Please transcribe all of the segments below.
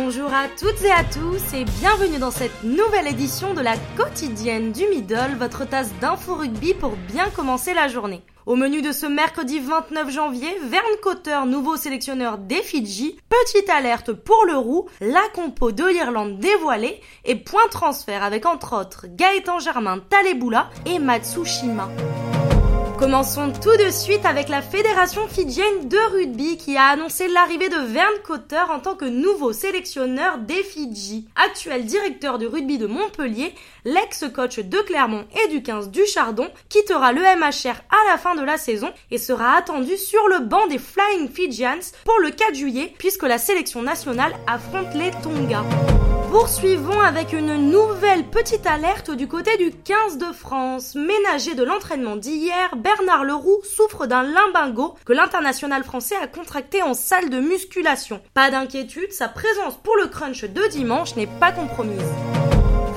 Bonjour à toutes et à tous et bienvenue dans cette nouvelle édition de la quotidienne du Middle, votre tasse d'info rugby pour bien commencer la journée. Au menu de ce mercredi 29 janvier, Verne Cotter, nouveau sélectionneur des Fidji, petite alerte pour le roux, la compo de l'Irlande dévoilée et point transfert avec entre autres Gaëtan Germain Taleboula et Matsushima. Commençons tout de suite avec la Fédération fidjienne de rugby qui a annoncé l'arrivée de Vern Cotter en tant que nouveau sélectionneur des Fidji. Actuel directeur du rugby de Montpellier, l'ex-coach de Clermont et du 15 du Chardon quittera le MHR à la fin de la saison et sera attendu sur le banc des Flying Fijians pour le 4 juillet puisque la sélection nationale affronte les Tonga. Poursuivons avec une nouvelle petite alerte du côté du 15 de France. Ménager de l'entraînement d'hier, Bernard Leroux souffre d'un limbago que l'international français a contracté en salle de musculation. Pas d'inquiétude, sa présence pour le crunch de dimanche n'est pas compromise.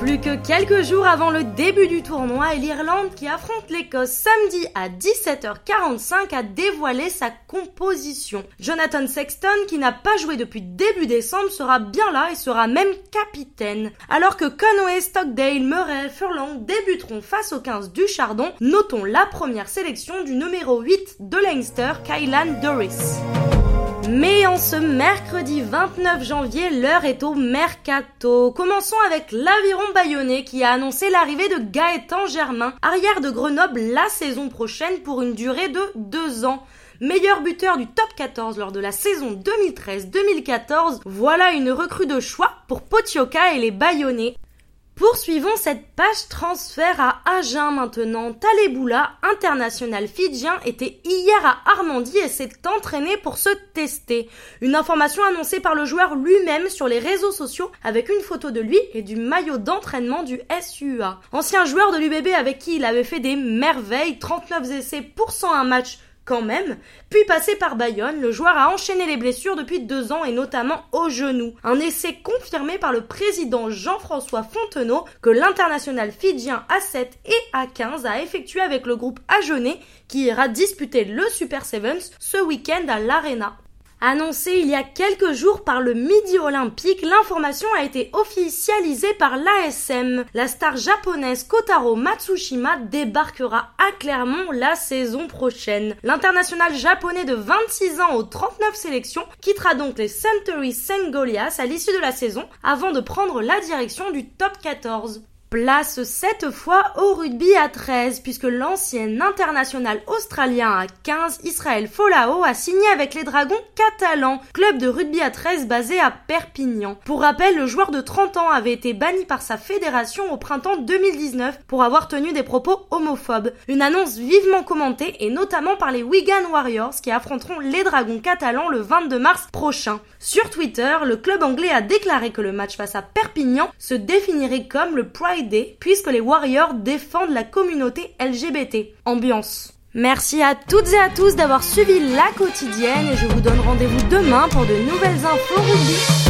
Plus que quelques jours avant le début du tournoi l'Irlande qui affronte l'Écosse samedi à 17h45 a dévoilé sa composition. Jonathan Sexton, qui n'a pas joué depuis début décembre, sera bien là et sera même capitaine. Alors que Conway, Stockdale, Murray, Furlong débuteront face au 15 du Chardon, notons la première sélection du numéro 8 de Leinster, Kylan Doris. Mais en ce mercredi 29 janvier, l'heure est au mercato. Commençons avec l'aviron bayonnais qui a annoncé l'arrivée de Gaëtan Germain, arrière de Grenoble la saison prochaine pour une durée de deux ans. Meilleur buteur du top 14 lors de la saison 2013-2014, voilà une recrue de choix pour Potioka et les Bayonnais. Poursuivons cette page transfert à Agen maintenant. Taleboula, international fidjien, était hier à Armandie et s'est entraîné pour se tester. Une information annoncée par le joueur lui-même sur les réseaux sociaux avec une photo de lui et du maillot d'entraînement du SUA. Ancien joueur de l'UBB avec qui il avait fait des merveilles, 39 essais pour 101 matchs quand même. Puis passé par Bayonne, le joueur a enchaîné les blessures depuis deux ans et notamment au genou. Un essai confirmé par le président Jean-François Fontenot que l'international fidjien A7 et A15 a effectué avec le groupe Agenais qui ira disputer le Super Sevens ce week-end à l'Arena. Annoncé il y a quelques jours par le Midi Olympique, l'information a été officialisée par l'ASM. La star japonaise Kotaro Matsushima débarquera à Clermont la saison prochaine. L'international japonais de 26 ans aux 39 sélections quittera donc les Century St. Goliath à l'issue de la saison avant de prendre la direction du top 14. Place cette fois au rugby à 13 puisque l'ancien international australien à 15 Israël Folao a signé avec les Dragons catalans, club de rugby à 13 basé à Perpignan. Pour rappel, le joueur de 30 ans avait été banni par sa fédération au printemps 2019 pour avoir tenu des propos homophobes. Une annonce vivement commentée et notamment par les Wigan Warriors qui affronteront les Dragons catalans le 22 mars prochain. Sur Twitter, le club anglais a déclaré que le match face à Perpignan se définirait comme le Pride puisque les Warriors défendent la communauté LGBT. Ambiance. Merci à toutes et à tous d'avoir suivi la quotidienne et je vous donne rendez-vous demain pour de nouvelles infos rugby.